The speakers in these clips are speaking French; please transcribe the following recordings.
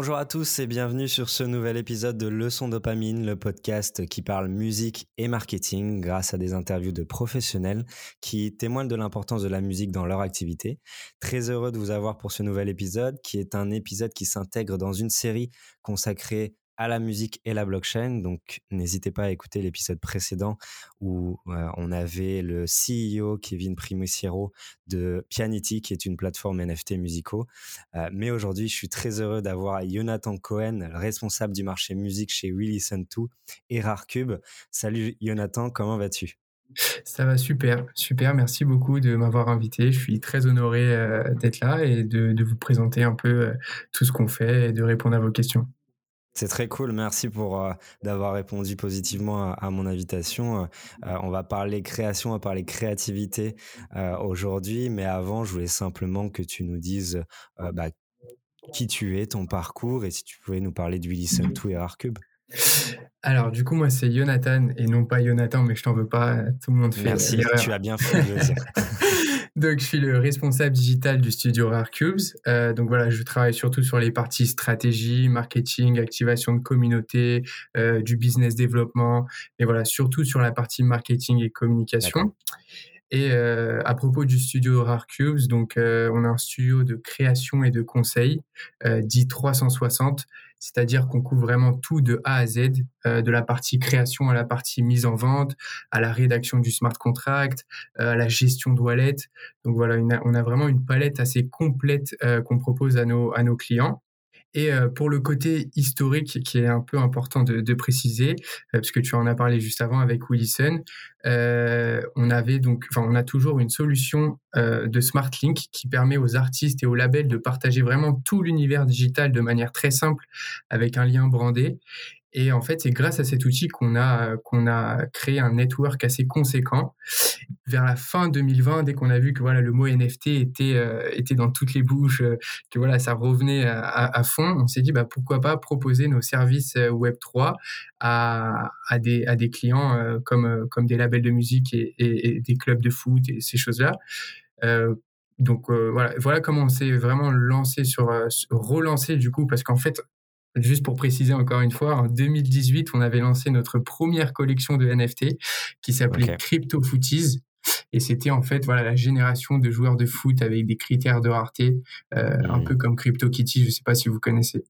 Bonjour à tous et bienvenue sur ce nouvel épisode de Leçon Dopamine, le podcast qui parle musique et marketing grâce à des interviews de professionnels qui témoignent de l'importance de la musique dans leur activité. Très heureux de vous avoir pour ce nouvel épisode qui est un épisode qui s'intègre dans une série consacrée à la musique et la blockchain. Donc, n'hésitez pas à écouter l'épisode précédent où euh, on avait le CEO Kevin Primiciero de Pianity, qui est une plateforme NFT musicaux. Euh, mais aujourd'hui, je suis très heureux d'avoir Jonathan Cohen, responsable du marché musique chez We Listen To et Rarcube. Salut Jonathan, comment vas-tu? Ça va super, super. Merci beaucoup de m'avoir invité. Je suis très honoré euh, d'être là et de, vous présenter un peu tout ce qu'on fait et de répondre à vos questions. C'est très cool. Merci pour euh, d'avoir répondu positivement à, mon invitation. Euh, on va parler création, on va parler créativité euh, aujourd'hui, mais avant, je voulais simplement que tu nous dises bah, qui tu es, ton parcours, et si tu pouvais nous parler du Listen to et Arcube. Alors, du coup, moi, c'est Jonathan et non pas Jonathan, mais je t'en veux pas. Tout le monde fait. Merci, tu as bien fait dire. donc, je suis le responsable digital du studio Rare Cubes. Euh, donc voilà, je travaille surtout sur les parties stratégie, marketing, activation de communauté, euh, du business développement, et voilà, surtout sur la partie marketing et communication. Et euh, à propos du studio Rare Cubes, donc on a un studio de création et de conseil dit 360 c'est-à-dire qu'on couvre vraiment tout de A à Z, euh, de la partie création à la partie mise en vente, à la rédaction du smart contract, euh, à la gestion de wallet. Donc voilà, on a vraiment une palette assez complète euh, qu'on propose à nos, à nos clients. Et euh, pour le côté historique, qui est un peu important de, préciser, euh, parce que tu en as parlé juste avant avec Willison, euh, on avait donc, on a toujours une solution de Smart Link qui permet aux artistes et aux labels de partager vraiment tout l'univers digital de manière très simple avec un lien brandé. Et en fait, c'est grâce à cet outil qu'on a, qu'on a créé un network assez conséquent. Vers la fin 2020, dès qu'on a vu que voilà, le mot NFT était, euh, était dans toutes les bouches, euh, que voilà, ça revenait à, fond, on s'est dit bah, pourquoi pas proposer nos services euh, Web3 à, à, des, à des clients comme, comme des labels de musique et, et, des clubs de foot et ces choses-là. donc voilà, voilà comment on s'est vraiment lancé sur, relancé du coup, parce qu'en fait, Juste pour préciser encore une fois, en 2018, on avait lancé notre première collection de NFT qui s'appelait Crypto Footies. Et c'était en fait voilà la génération de joueurs de foot avec des critères de rareté, euh, un peu comme Crypto Kitty. Je ne sais pas si vous connaissez.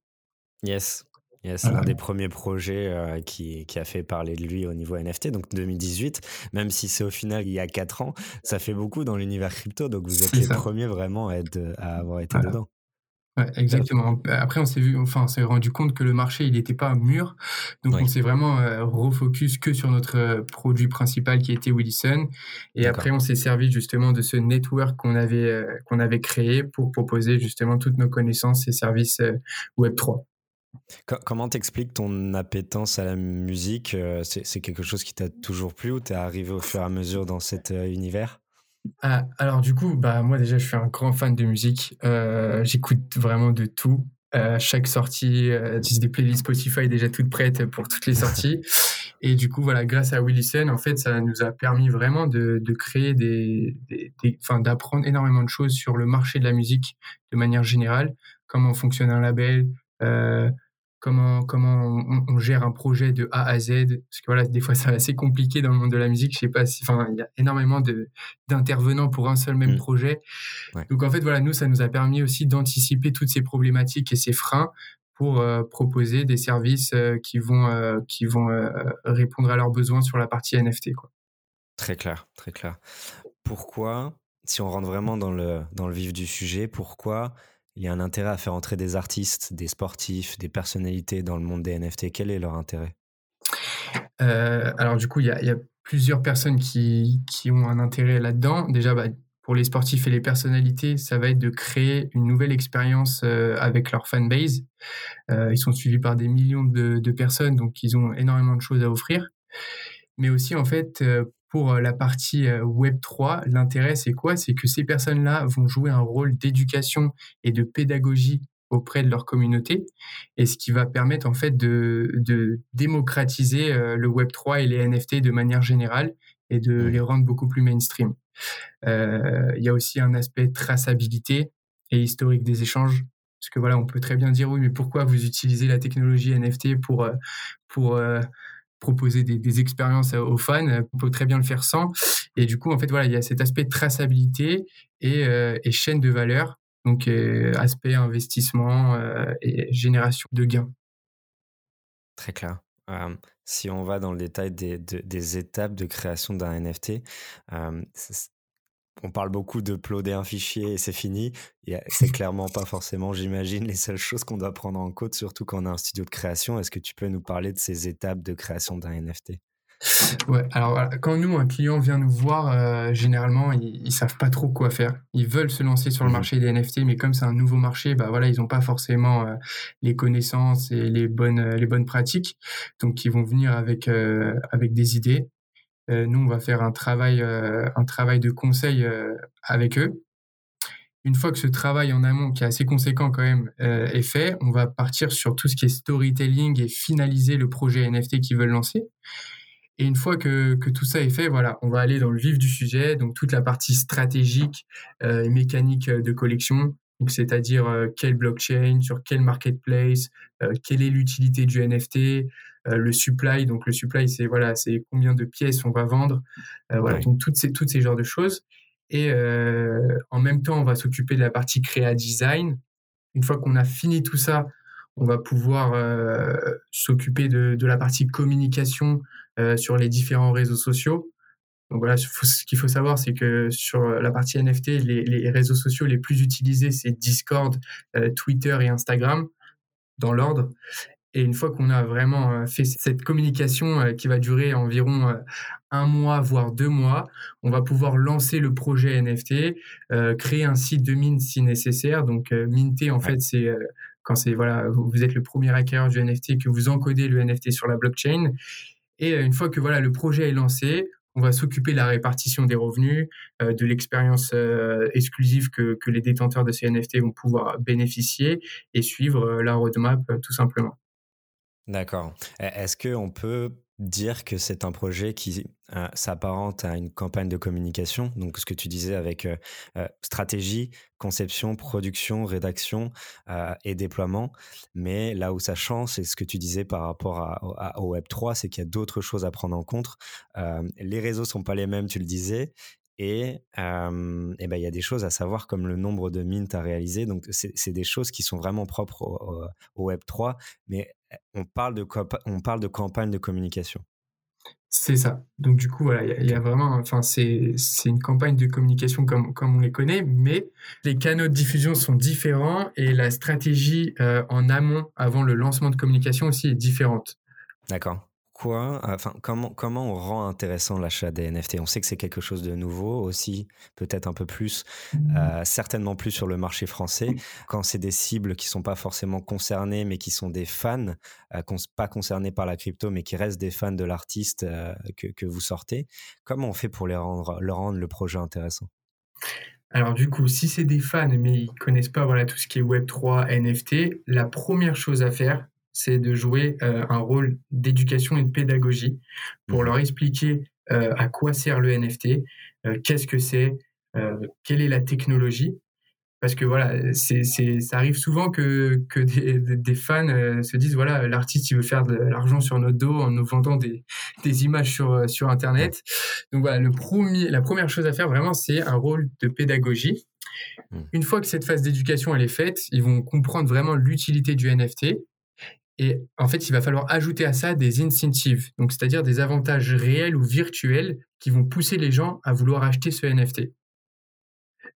Yes. Yes, c'est un des premiers projets euh, qui, qui, a fait parler de lui au niveau NFT, donc 2018, même si c'est au final il y a 4 ans, ça fait beaucoup dans l'univers crypto, donc vous êtes les premiers vraiment à, être, à avoir été dedans exactement. Après, on s'est vu, enfin, on s'est rendu compte que le marché, il n'était pas mûr. Donc, on s'est vraiment euh, refocus que sur notre euh, produit principal qui était Willison. Et après, on s'est servi justement de ce network qu'on avait, euh, qu'on avait créé pour proposer justement toutes nos connaissances et services Web3. Comment t'expliques ton appétence à la musique C'est quelque chose qui t'a toujours plu ou t'es arrivé au fur et à mesure dans cet univers? Ah, alors du coup, bah moi déjà je suis un grand fan de musique. Euh, j'écoute vraiment de tout. Euh, chaque sortie, euh, j'ai des playlists Spotify déjà toutes prêtes pour toutes les sorties. Et du coup, voilà, grâce à Willison, en fait, ça nous a permis vraiment de, de créer des, enfin, d'apprendre énormément de choses sur le marché de la musique de manière générale, comment fonctionne un label, comment comment on, gère un projet de A à Z parce que voilà des fois c'est assez compliqué dans le monde de la musique je sais pas si enfin il y a énormément de d'intervenants pour un seul même mmh. projet. Donc en fait voilà nous ça nous a permis aussi d'anticiper toutes ces problématiques et ces freins pour euh, proposer des services euh, qui vont euh, qui vont répondre à leurs besoins sur la partie NFT quoi. Très clair très clair. Pourquoi si on rentre vraiment dans le dans le vif du sujet pourquoi il y a un intérêt à faire entrer des artistes, des sportifs, des personnalités dans le monde des NFT. Quel est leur intérêt? Euh, Alors du coup, il y, a, plusieurs personnes qui, ont un intérêt là-dedans. Déjà, bah, pour les sportifs et les personnalités, ça va être de créer une nouvelle expérience euh, avec leur fanbase. Euh, ils sont suivis par des millions de, de, personnes, donc ils ont énormément de choses à offrir. Mais aussi, en fait, pour euh, la partie euh, Web 3, l'intérêt, c'est quoi? C'est que ces personnes-là vont jouer un rôle d'éducation et de pédagogie auprès de leur communauté, et ce qui va permettre en fait de, de démocratiser euh, le Web 3 et les NFT de manière générale et de les rendre beaucoup plus mainstream. Il y a aussi un aspect traçabilité et historique des échanges. Parce que voilà, on peut très bien dire oui, mais pourquoi vous utilisez la technologie NFT pour, pour proposer des, expériences aux fans On peut très bien le faire sans. Et du coup, en fait, voilà, il y a cet aspect traçabilité et, et chaîne de valeur, donc aspect investissement et génération de gains. Très clair. si on va dans le détail des, des étapes de création d'un NFT, on parle beaucoup de ploder un fichier et c'est fini. C'est clairement pas forcément, j'imagine, les seules choses qu'on doit prendre en compte, surtout quand on a un studio de création. Est-ce que tu peux nous parler de ces étapes de création d'un NFT Ouais, alors quand nous, un client vient nous voir, euh, généralement, ils, ne savent pas trop quoi faire. Ils veulent se lancer sur le mmh marché des NFT, mais comme c'est un nouveau marché, bah voilà, ils n'ont pas forcément euh, les connaissances et les bonnes, les bonnes pratiques. Donc, ils vont venir avec, euh, avec des idées. Euh, nous, on va faire un travail, euh, un travail de conseil euh, avec eux. Une fois que ce travail en amont, qui est assez conséquent quand même, est fait, on va partir sur tout ce qui est storytelling et finaliser le projet NFT qu'ils veulent lancer. Et une fois que, tout ça est fait, voilà, on va aller dans le vif du sujet, donc toute la partie stratégique et mécanique de collection, donc c'est-à-dire quelle blockchain, sur quel marketplace, quelle est l'utilité du NFT, euh, le supply. Donc le supply, c'est voilà, c'est combien de pièces on va vendre. Euh, voilà, donc toutes ces toutes ces genres de choses. Et euh, en même temps, on va s'occuper de la partie créa design. Une fois qu'on a fini tout ça, on va pouvoir s'occuper de, de, la partie communication sur les différents réseaux sociaux. Donc voilà, ce qu'il faut savoir, c'est que sur la partie NFT, les, les, réseaux sociaux les plus utilisés, c'est Discord, Twitter et Instagram, dans l'ordre. Et une fois qu'on a vraiment euh, fait cette communication euh, qui va durer environ euh, un mois, voire deux mois, on va pouvoir lancer le projet NFT, créer un site de mine si nécessaire. Donc, minter, en fait, c'est quand c'est voilà, vous êtes le premier acquéreur du NFT, que vous encodez le NFT sur la blockchain. Et une fois que voilà, le projet est lancé, on va s'occuper de la répartition des revenus, de l'expérience exclusive que, que, les détenteurs de ces NFT vont pouvoir bénéficier et suivre la roadmap tout simplement. D'accord. E, est-ce qu'on peut dire que c'est un projet qui euh, s'apparente à une campagne de communication Donc, ce que tu disais avec euh, euh, stratégie, conception, production, rédaction et déploiement. Mais là où ça change, c'est ce que tu disais par rapport au Web3, c'est qu'il y a d'autres choses à prendre en compte. les réseaux sont pas les mêmes, tu le disais. Et, ben, il y a des choses à savoir comme le nombre de mints à réaliser. Donc, c'est des choses qui sont vraiment propres au, au Web3. Mais on parle de, on parle de campagne de communication. C'est ça. Donc du coup, voilà, il y, a vraiment, enfin, c'est une campagne de communication comme, comme on les connaît, mais les canaux de diffusion sont différents et la stratégie euh, en amont, avant le lancement de communication aussi, est différente. D'accord enfin, comment, comment on rend intéressant l'achat des NFT On sait que c'est quelque chose de nouveau aussi, peut-être un peu plus, mmh. euh, certainement plus sur le marché français. Quand c'est des cibles qui sont pas forcément concernées, mais qui sont des fans, euh, pas concernés par la crypto, mais qui restent des fans de l'artiste euh, que, que, vous sortez, comment on fait pour les rendre, leur rendre le projet intéressant? Alors du coup, si c'est des fans mais ils connaissent pas voilà tout ce qui est Web 3, NFT, la première chose à faire, c'est de jouer euh, un rôle d'éducation et de pédagogie pour mmh leur expliquer euh, à quoi sert le NFT, euh, qu'est-ce que c'est, quelle est la technologie. Parce que voilà, c'est, ça arrive souvent que, que des, fans se disent voilà, l'artiste il veut faire de l'argent sur notre dos en nous vendant des, des images sur, sur Internet. Donc voilà, le premier, la première chose à faire vraiment, c'est un rôle de pédagogie. Mmh. Une fois que cette phase d'éducation elle est faite, ils vont comprendre vraiment l'utilité du NFT et en fait, il va falloir ajouter à ça des incentives, donc c'est-à-dire des avantages réels ou virtuels qui vont pousser les gens à vouloir acheter ce NFT.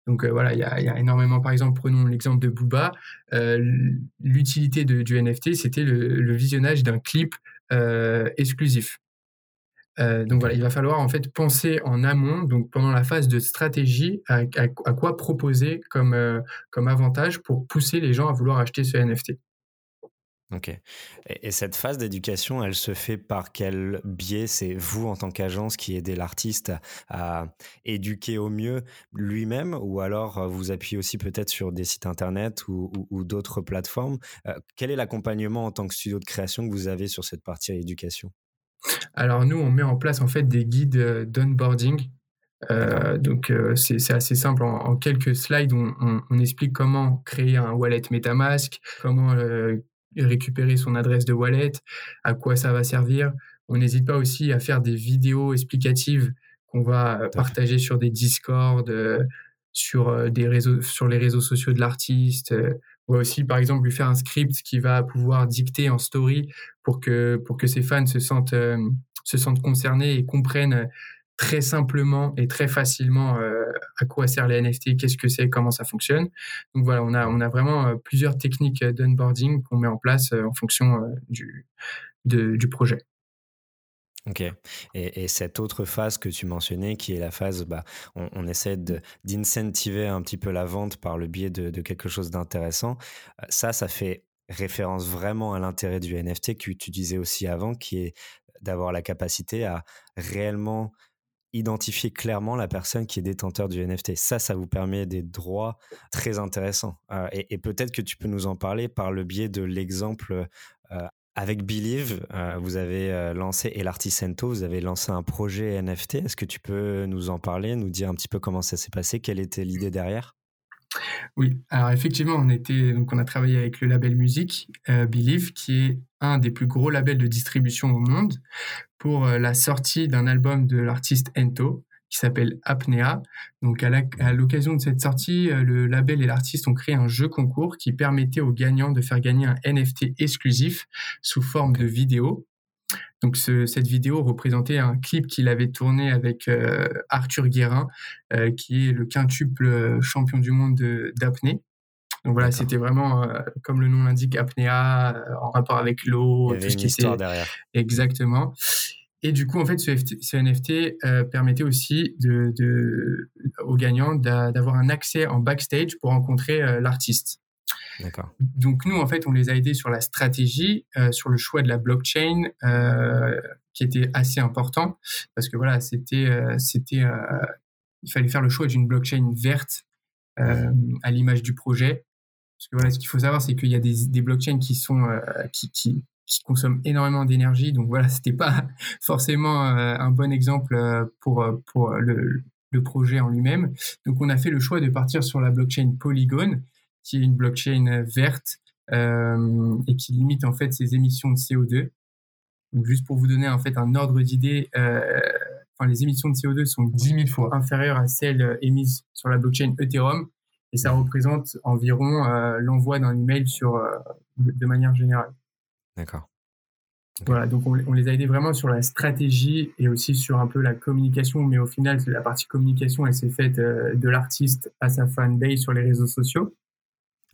Donc euh, voilà, il y, a, énormément, par exemple, prenons l'exemple de Booba. Euh, l'utilité du NFT, c'était le, visionnage d'un clip euh, exclusif. donc voilà, il va falloir en fait penser en amont, donc pendant la phase de stratégie, à, quoi proposer comme, comme avantage pour pousser les gens à vouloir acheter ce NFT. Ok. Et, cette phase d'éducation, elle se fait par quel biais? C'est vous, en tant qu'agence, qui aidez l'artiste à, éduquer au mieux lui-même? Ou alors euh, vous appuyez aussi peut-être sur des sites internet ou, d'autres plateformes? Euh, Quel est l'accompagnement en tant que studio de création que vous avez sur cette partie éducation? Alors nous, on met en place en fait des guides euh, d'onboarding. Donc c'est assez simple. En, quelques slides, on, explique comment créer un wallet MetaMask, comment récupérer son adresse de wallet, à quoi ça va servir. On n'hésite pas aussi à faire des vidéos explicatives qu'on va partager sur des Discord, sur des réseaux, sur les réseaux sociaux de l'artiste. On va aussi, par exemple, lui faire un script qui va pouvoir dicter en story pour que, pour que ses fans se sentent, se sentent concernés et comprennent très simplement et très facilement euh, à quoi servent les NFT, qu'est-ce que c'est, comment ça fonctionne. Donc voilà, on a, on a vraiment euh, plusieurs techniques d'onboarding qu'on met en place euh, en fonction du, du projet. Ok. Et, cette autre phase que tu mentionnais, qui est la phase, bah, on, essaie d'incentiver un petit peu la vente par le biais de quelque chose d'intéressant. Ça, ça fait référence vraiment à l'intérêt du NFT que tu disais aussi avant, qui est d'avoir la capacité à réellement identifier clairement la personne qui est détenteur du NFT. Ça, ça vous permet des droits très intéressants. Euh, et, peut-être que tu peux nous en parler par le biais de l'exemple euh, avec Believe. Euh, vous avez lancé, et l'Artisento, vous avez lancé un projet NFT. Est-ce que tu peux nous en parler, nous dire un petit peu comment ça s'est passé, quelle était l'idée derrière? Oui, alors effectivement, on était on a travaillé avec le label musique Believe, qui est un des plus gros labels de distribution au monde pour euh, la sortie d'un album de l'artiste Ento qui s'appelle Apnea. Donc à l'occasion de cette sortie, euh, le label et l'artiste ont créé un jeu concours qui permettait aux gagnants de faire gagner un NFT exclusif sous forme de vidéo. Donc cette vidéo représentait un clip qu'il avait tourné avec euh, Arthur Guérin, qui est le quintuple champion du monde d'apnée. Donc voilà, c'était vraiment, comme le nom l'indique, apnéa, en rapport avec l'eau, tout ce qui était derrière. Exactement. Et du coup, en fait, ce, NFT euh, permettait aussi de, de aux gagnants d'avoir un accès en backstage pour rencontrer euh, l'artiste. Donc nous, en fait, on les a aidés sur la stratégie, euh, sur le choix de la blockchain, qui était assez important parce que voilà, c'était, c'était, il fallait faire le choix d'une blockchain verte à l'image du projet. Parce que voilà, ce qu'il faut savoir, c'est qu'il y a des, blockchains qui sont qui, qui, qui consomme énormément d'énergie. Donc voilà, c'était pas forcément euh, un bon exemple euh, pour, euh, pour le, le projet en lui-même. Donc on a fait le choix de partir sur la blockchain Polygon, qui est une blockchain verte euh, et qui limite en fait ses émissions de CO2. Donc juste pour vous donner en fait un ordre d'idée, euh, enfin, les émissions de CO2 sont 10 000 fois inférieures à celles émises sur la blockchain Ethereum et ça représente environ l'envoi d'un email sur de manière générale. D'accord. Voilà, donc on, les a aidés vraiment sur la stratégie et aussi sur un peu la communication, mais au final, la partie communication, elle s'est faite euh, de l'artiste à sa fanbase sur les réseaux sociaux.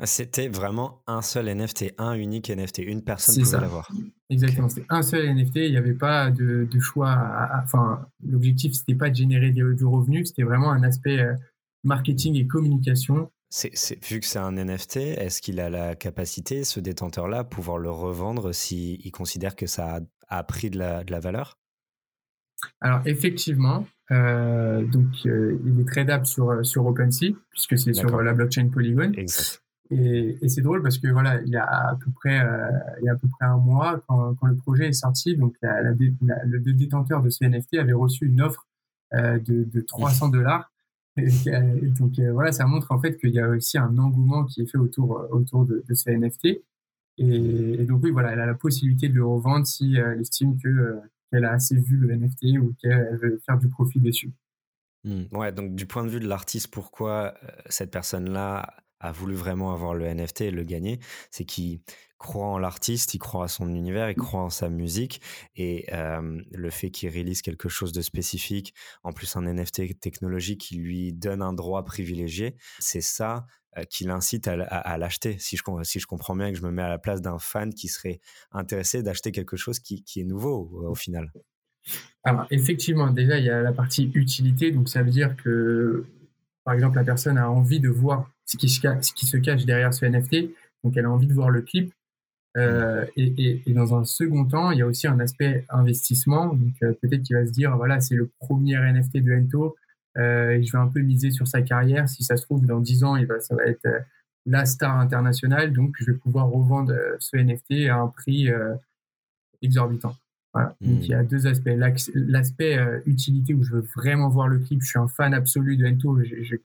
C'était vraiment un seul NFT, un unique NFT, une personne pouvait l'avoir. Exactement, c'était un seul NFT, il n'y avait pas de, choix. enfin, l'objectif, c'était pas de générer du revenu, c'était vraiment un aspect euh, marketing et communication c'est, vu que c'est un NFT, est-ce qu'il a la capacité, ce détenteur-là, pouvoir le revendre s'il considère que ça a, pris de la, de la, valeur? Alors effectivement, euh, donc euh, il est tradable sur sur OpenSea puisque c'est sur la blockchain Polygon. Exact. Et, c'est drôle parce que voilà, il y a à peu près euh, il y a à peu près un mois quand, le projet est sorti, donc le détenteur de ce NFT avait reçu une offre de, de 300 dollars donc euh, voilà, ça montre en fait qu'il y a aussi un engouement qui est fait autour, euh, autour de, de ce NFT. Et, donc oui, voilà, elle a la possibilité de le revendre si elle estime que qu'elle a assez vu le NFT ou qu'elle veut faire du profit dessus. Mmh. ouais, donc du point de vue de l'artiste, pourquoi cette personne-là a voulu vraiment avoir le NFT et le gagner, c'est qu'il croit en l'artiste, il croit à son univers, il croit en sa musique et le fait qu'il réalise quelque chose de spécifique, en plus un NFT technologique qui lui donne un droit privilégié, c'est ça qui l'incite à, l'acheter. Si je, si je comprends bien que je me mets à la place d'un fan qui serait intéressé d'acheter quelque chose qui, est nouveau au, final. Alors effectivement, déjà il y a la partie utilité, donc ça veut dire que par exemple la personne a envie de voir ce qui, ce qui se cache derrière ce NFT, donc elle a envie de voir le clip, euh, et, dans un second temps, il y a aussi un aspect investissement. Donc euh, peut-être qu'il va se dire, voilà, c'est le premier NFT de Ento, euh, je vais un peu miser sur sa carrière. Si ça se trouve, dans 10 ans, il va, ça va être la star internationale, donc je vais pouvoir revendre ce NFT à un prix exorbitant. Voilà. Donc il y a deux aspects. L'aspect utilité où je veux vraiment voir le clip, je suis un fan absolu de Ento, je, je,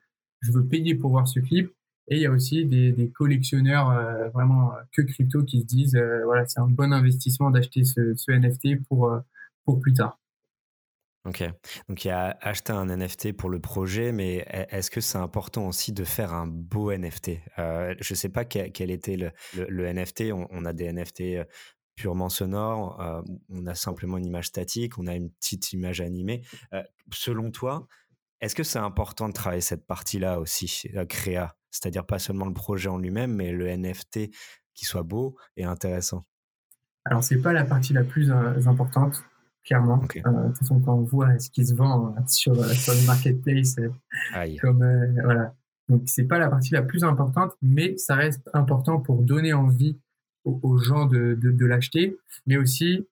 veux payer pour voir ce clip. Et il y a aussi des, collectionneurs vraiment que crypto qui se disent voilà c'est un bon investissement d'acheter ce, NFT pour pour plus tard. Ok, donc il y a acheté un NFT pour le projet, mais e, est-ce que c'est important aussi de faire un beau NFT euh, Je ne sais pas quel, était le, NFT, on, a des NFT euh, purement sonores, euh, on a simplement une image statique, on a une petite image animée. selon toi, est-ce que c'est important de travailler cette partie-là aussi, créa? C'est-à-dire pas seulement le projet en lui-même, mais le NFT qui soit beau et intéressant? Alors c'est pas la partie la plus importante clairement. Euh, de toute façon, quand on voit ce qui se vend euh, sur, euh, sur le marketplace, comme voilà. Donc c'est pas la partie la plus importante, mais ça reste important pour donner envie aux, gens de, de, de l'acheter, mais aussi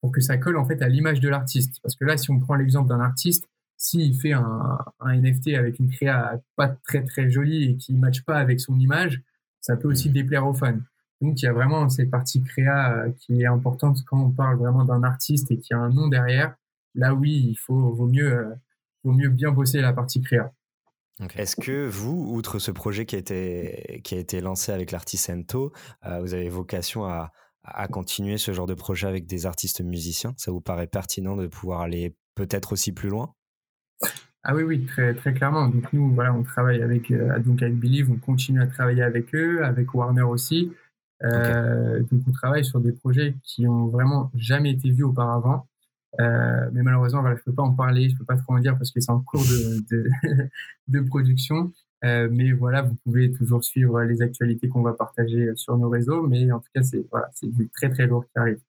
pour que ça colle en fait à l'image de l'artiste. Parce que là, si on prend l'exemple d'un artiste, s'il fait un, un, NFT avec une créa pas très très jolie et qui ne matche pas avec son image, ça peut aussi mmh. déplaire aux fans. Donc, il y a vraiment cette partie créa euh, qui est importante quand on parle vraiment d'un artiste et qui a un nom derrière. Là, oui, il faut, vaut mieux, euh, vaut mieux bien bosser la partie créa. Est-ce que vous, outre ce projet qui a été, qui a été lancé avec l'artiste Ento, euh, vous avez vocation à, à continuer ce genre de projet avec des artistes musiciens? Ça vous paraît pertinent de pouvoir aller peut-être aussi plus loin? Ah oui, oui, très, très clairement. Donc nous, voilà, on travaille avec, donc avec Believe, on continue à travailler avec eux, avec Warner aussi. Euh, donc on travaille sur des projets qui ont vraiment jamais été vus auparavant. Euh, mais malheureusement, voilà, je peux pas en parler, je peux pas trop en dire parce que c'est en cours de, de, de production. Euh, mais voilà, vous pouvez toujours suivre les actualités qu'on va partager sur nos réseaux. Mais en tout cas, c'est voilà, c'est du très très lourd qui arrive.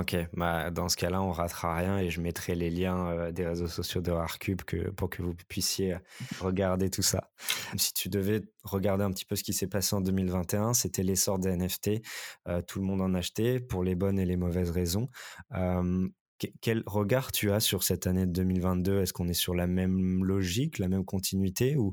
Ok, bah dans ce cas-là, on ratera rien et je mettrai les liens euh, des réseaux sociaux de Rarcube que, pour que vous puissiez regarder tout ça. Si tu devais regarder un petit peu ce qui s'est passé en 2021, c'était l'essor des NFT. Euh, tout le monde en achetait pour les bonnes et les mauvaises raisons. quel regard tu as sur cette année de 2022 Est-ce qu'on est sur la même logique, la même continuité ou,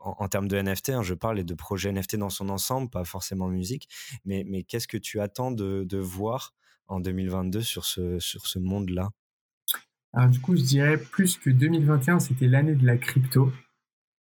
en, termes de NFT, hein, je parle de projets NFT dans son ensemble, pas forcément musique, mais, qu'est-ce que tu attends de voir en 2022 sur ce, sur ce monde-là? Alors du coup, je dirais plus que 2021, c'était l'année de la crypto.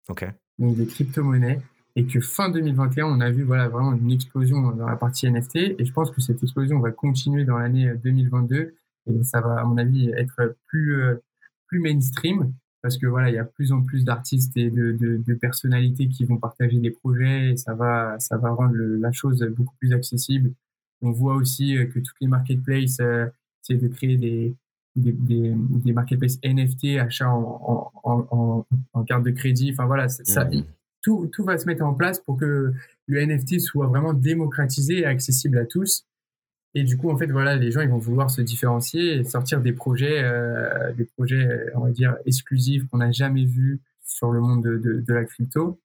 Ok. Donc des crypto-monnaies. Et que fin 2021, on a vu voilà, vraiment une explosion dans la partie NFT. Et je pense que cette explosion va continuer dans l'année 2022. Et ça va, à mon avis, être plus, euh, plus mainstream. Parce que voilà, il y a plus en plus d'artistes et de, de, personnalités qui vont partager des projets. Et ça va, ça va rendre la chose beaucoup plus accessible on voit aussi euh, que toutes les marketplaces euh, c'est de créer des, des, des, marketplaces NFT, achats en, en, en, carte de crédit. Enfin voilà, ça, mmh. tout, tout va se mettre en place pour que le NFT soit vraiment démocratisé et accessible à tous. Et du coup, en fait, voilà, les gens ils vont vouloir se différencier et sortir des projets, euh, des projets, on va dire, exclusifs qu'on n'a jamais vus sur le monde de, de, de la crypto.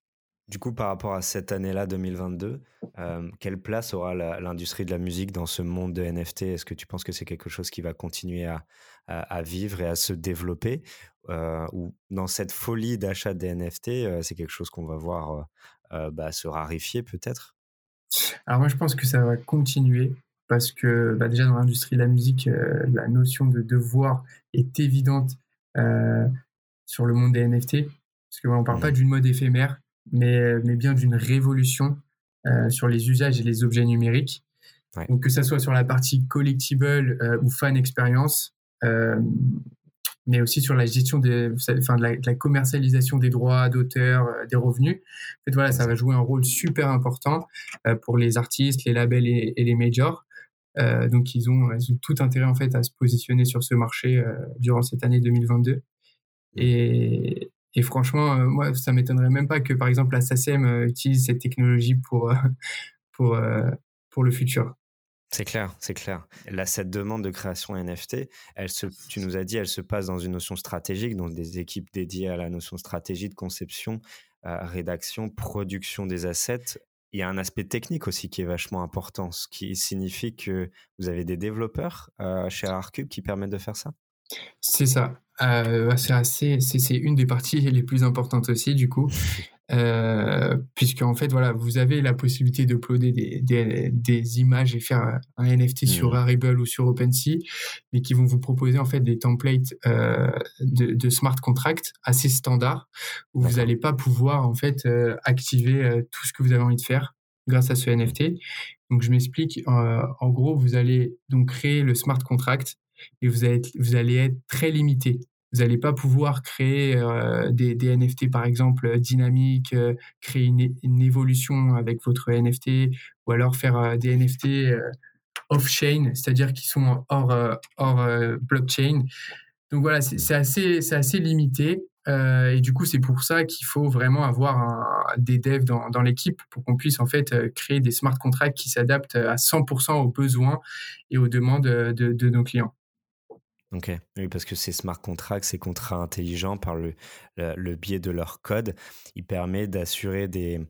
Du coup, par rapport à cette année-là, 2022, euh, quelle place aura l'industrie de la musique dans ce monde de NFT Est-ce que tu penses que c'est quelque chose qui va continuer à, à, vivre et à se développer euh, Ou dans cette folie d'achat des NFT, euh, c'est quelque chose qu'on va voir bah, se rarifier peut-être? Alors moi, je pense que ça va continuer parce que bah, déjà dans l'industrie de la musique, la notion de devoir est évidente sur le monde des NFT. Parce qu'on ne parle pas mmh. d'une mode éphémère, mais, mais bien d'une révolution euh, sur les usages et les objets numériques. Donc que ça soit sur la partie collectible euh, ou fan expérience, euh, mais aussi sur la gestion des, enfin, de, la, commercialisation des droits d'auteur, des revenus. En fait, voilà, ça va jouer un rôle super important pour les artistes, les labels et, les majors. donc ils ont, ils ont, tout intérêt en fait à se positionner sur ce marché durant cette année 2022. Et, et franchement, euh, moi, ça m'étonnerait même pas que, par exemple, la SACEM euh, utilise cette technologie pour, euh, pour, pour le futur. C'est clair, c'est clair. Là, cette demande de création NFT, elle se, tu nous as dit, elle se passe dans une notion stratégique, donc des équipes dédiées à la notion stratégie de conception, rédaction, production des assets. Il y a un aspect technique aussi qui est vachement important, ce qui signifie que vous avez des développeurs chez Arcube qui permettent de faire ça? C'est ça. Euh, c'est assez, c'est une des parties les plus importantes aussi, du coup. euh, puisque en fait voilà vous avez la possibilité d'uploader des, des, des, images et faire un NFT sur mmh. Rarible ou sur OpenSea, mais qui vont vous proposer en fait des templates euh, de, de, smart contract assez standards où vous n'allez pas pouvoir en fait activer tout ce que vous avez envie de faire grâce à ce NFT. Donc je m'explique. En gros, vous allez donc créer le smart contract et vous allez, être très limité. Vous n'allez pas pouvoir créer euh, des, NFT, par exemple, dynamiques, euh, créer une, évolution avec votre NFT, ou alors faire euh, des NFT euh, off-chain, c'est-à-dire qui sont hors, blockchain. Donc voilà, c'est assez, assez limité. Euh, et du coup, c'est pour ça qu'il faut vraiment avoir des devs dans, l'équipe pour qu'on puisse en fait créer des smart contracts qui s'adaptent à 100% aux besoins et aux demandes de, de nos clients. Ok, oui, parce que ces smart contracts, ces contrats intelligents, par le, le, biais de leur code, ils permettent d'assurer des,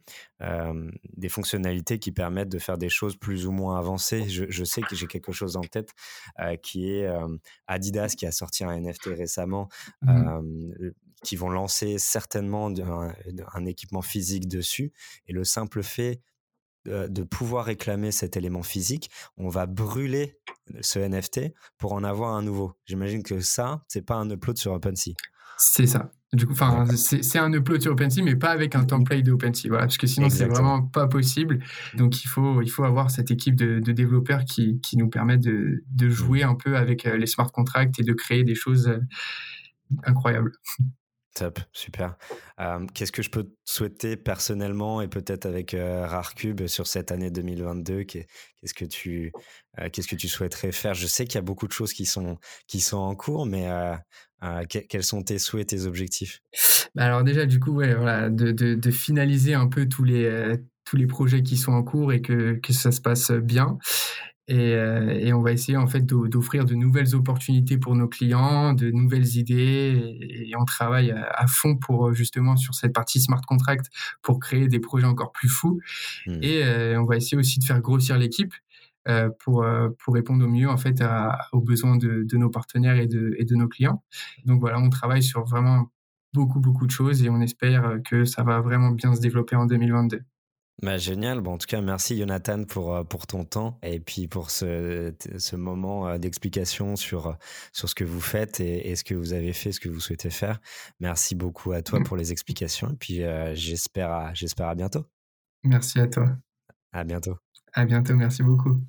euh, des fonctionnalités qui permettent de faire des choses plus ou moins avancées. Je, je sais que j'ai quelque chose en tête euh, qui est euh, Adidas qui a sorti un NFT récemment, mmh qui vont lancer certainement un, un équipement physique dessus. Et le simple fait de pouvoir réclamer cet élément physique, on va brûler ce NFT pour en avoir un nouveau. J'imagine que ça, c'est pas un upload sur OpenSea. C'est ça. Du coup, enfin, c'est un upload sur OpenSea, mais pas avec un template de OpenSea, voilà, parce que sinon c'est vraiment pas possible. Donc il faut, il faut avoir cette équipe de, développeurs qui, qui, nous permettent de, de, jouer un peu avec euh, les smart contracts et de créer des choses euh, incroyables. Super. Qu'est-ce que je peux te souhaiter personnellement et peut-être avec Rarcube sur cette année 2022 Qu'est-ce que tu qu'est-ce que tu souhaiterais faire? Je sais qu'il y a beaucoup de choses qui sont qui sont en cours, mais quels sont tes souhaits, tes objectifs? Bah, Alors déjà, du coup, voilà, de, de, de, finaliser un peu tous les tous les projets qui sont en cours et que, que ça se passe bien. Et, euh, et, on va essayer en fait d'offrir de nouvelles opportunités pour nos clients, de nouvelles idées, et, on travaille à, fond pour justement sur cette partie smart contract pour créer des projets encore plus fous. Mmh. Et euh, on va essayer aussi de faire grossir l'équipe euh, pour euh, pour répondre au mieux en fait à, aux besoins de, de, nos partenaires et de, et de nos clients. Donc voilà, on travaille sur vraiment beaucoup beaucoup de choses et on espère que ça va vraiment bien se développer en 2022. Bah, génial. Bon, en tout cas, merci Jonathan pour, euh, pour ton temps et puis pour ce, ce moment euh, d'explication sur, sur ce que vous faites et, ce que vous avez fait, ce que vous souhaitez faire. Merci beaucoup à toi mmh. pour les explications et puis euh, j'espère, à, à bientôt. Merci à toi. À bientôt. À bientôt. Merci beaucoup.